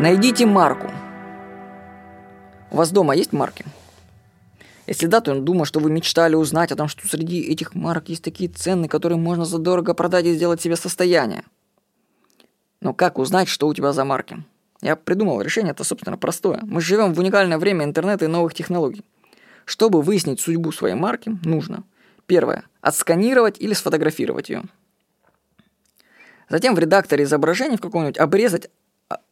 Найдите марку. У вас дома есть марки? Если да, то думаю, что вы мечтали узнать о том, что среди этих марок есть такие цены, которые можно задорого продать и сделать себе состояние. Но как узнать, что у тебя за марки? Я придумал решение, это, собственно, простое. Мы живем в уникальное время интернета и новых технологий. Чтобы выяснить судьбу своей марки, нужно первое – отсканировать или сфотографировать ее. Затем в редакторе изображений в каком-нибудь обрезать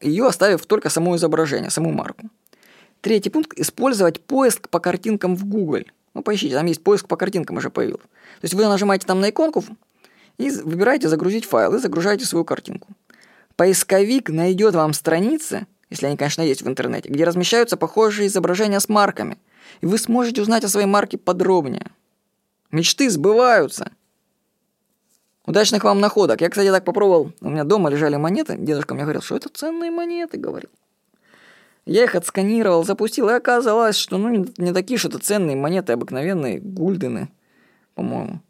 ее, оставив только само изображение, саму марку. Третий пункт – использовать поиск по картинкам в Google. Ну, поищите, там есть поиск по картинкам уже появился. То есть вы нажимаете там на иконку и выбираете «Загрузить файл» и загружаете свою картинку. Поисковик найдет вам страницы, если они, конечно, есть в интернете, где размещаются похожие изображения с марками. И вы сможете узнать о своей марке подробнее. Мечты сбываются. Удачных вам находок. Я, кстати, так попробовал. У меня дома лежали монеты. Дедушка мне говорил, что это ценные монеты, говорил. Я их отсканировал, запустил, и оказалось, что ну, не такие что это ценные монеты, обыкновенные гульдены, по-моему,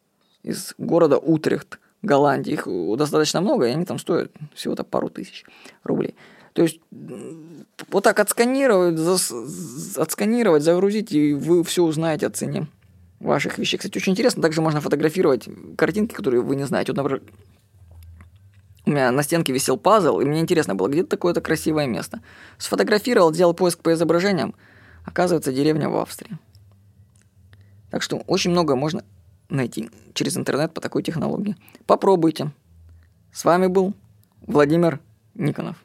из города Утрехт, Голландии. Их достаточно много, и они там стоят всего-то пару тысяч рублей. То есть вот так отсканировать, зас, отсканировать, загрузить, и вы все узнаете о цене ваших вещей. Кстати, очень интересно, также можно фотографировать картинки, которые вы не знаете. Вот, например, у меня на стенке висел пазл, и мне интересно было, где такое-то красивое место. Сфотографировал, сделал поиск по изображениям. Оказывается, деревня в Австрии. Так что очень много можно найти через интернет по такой технологии. Попробуйте. С вами был Владимир Никонов.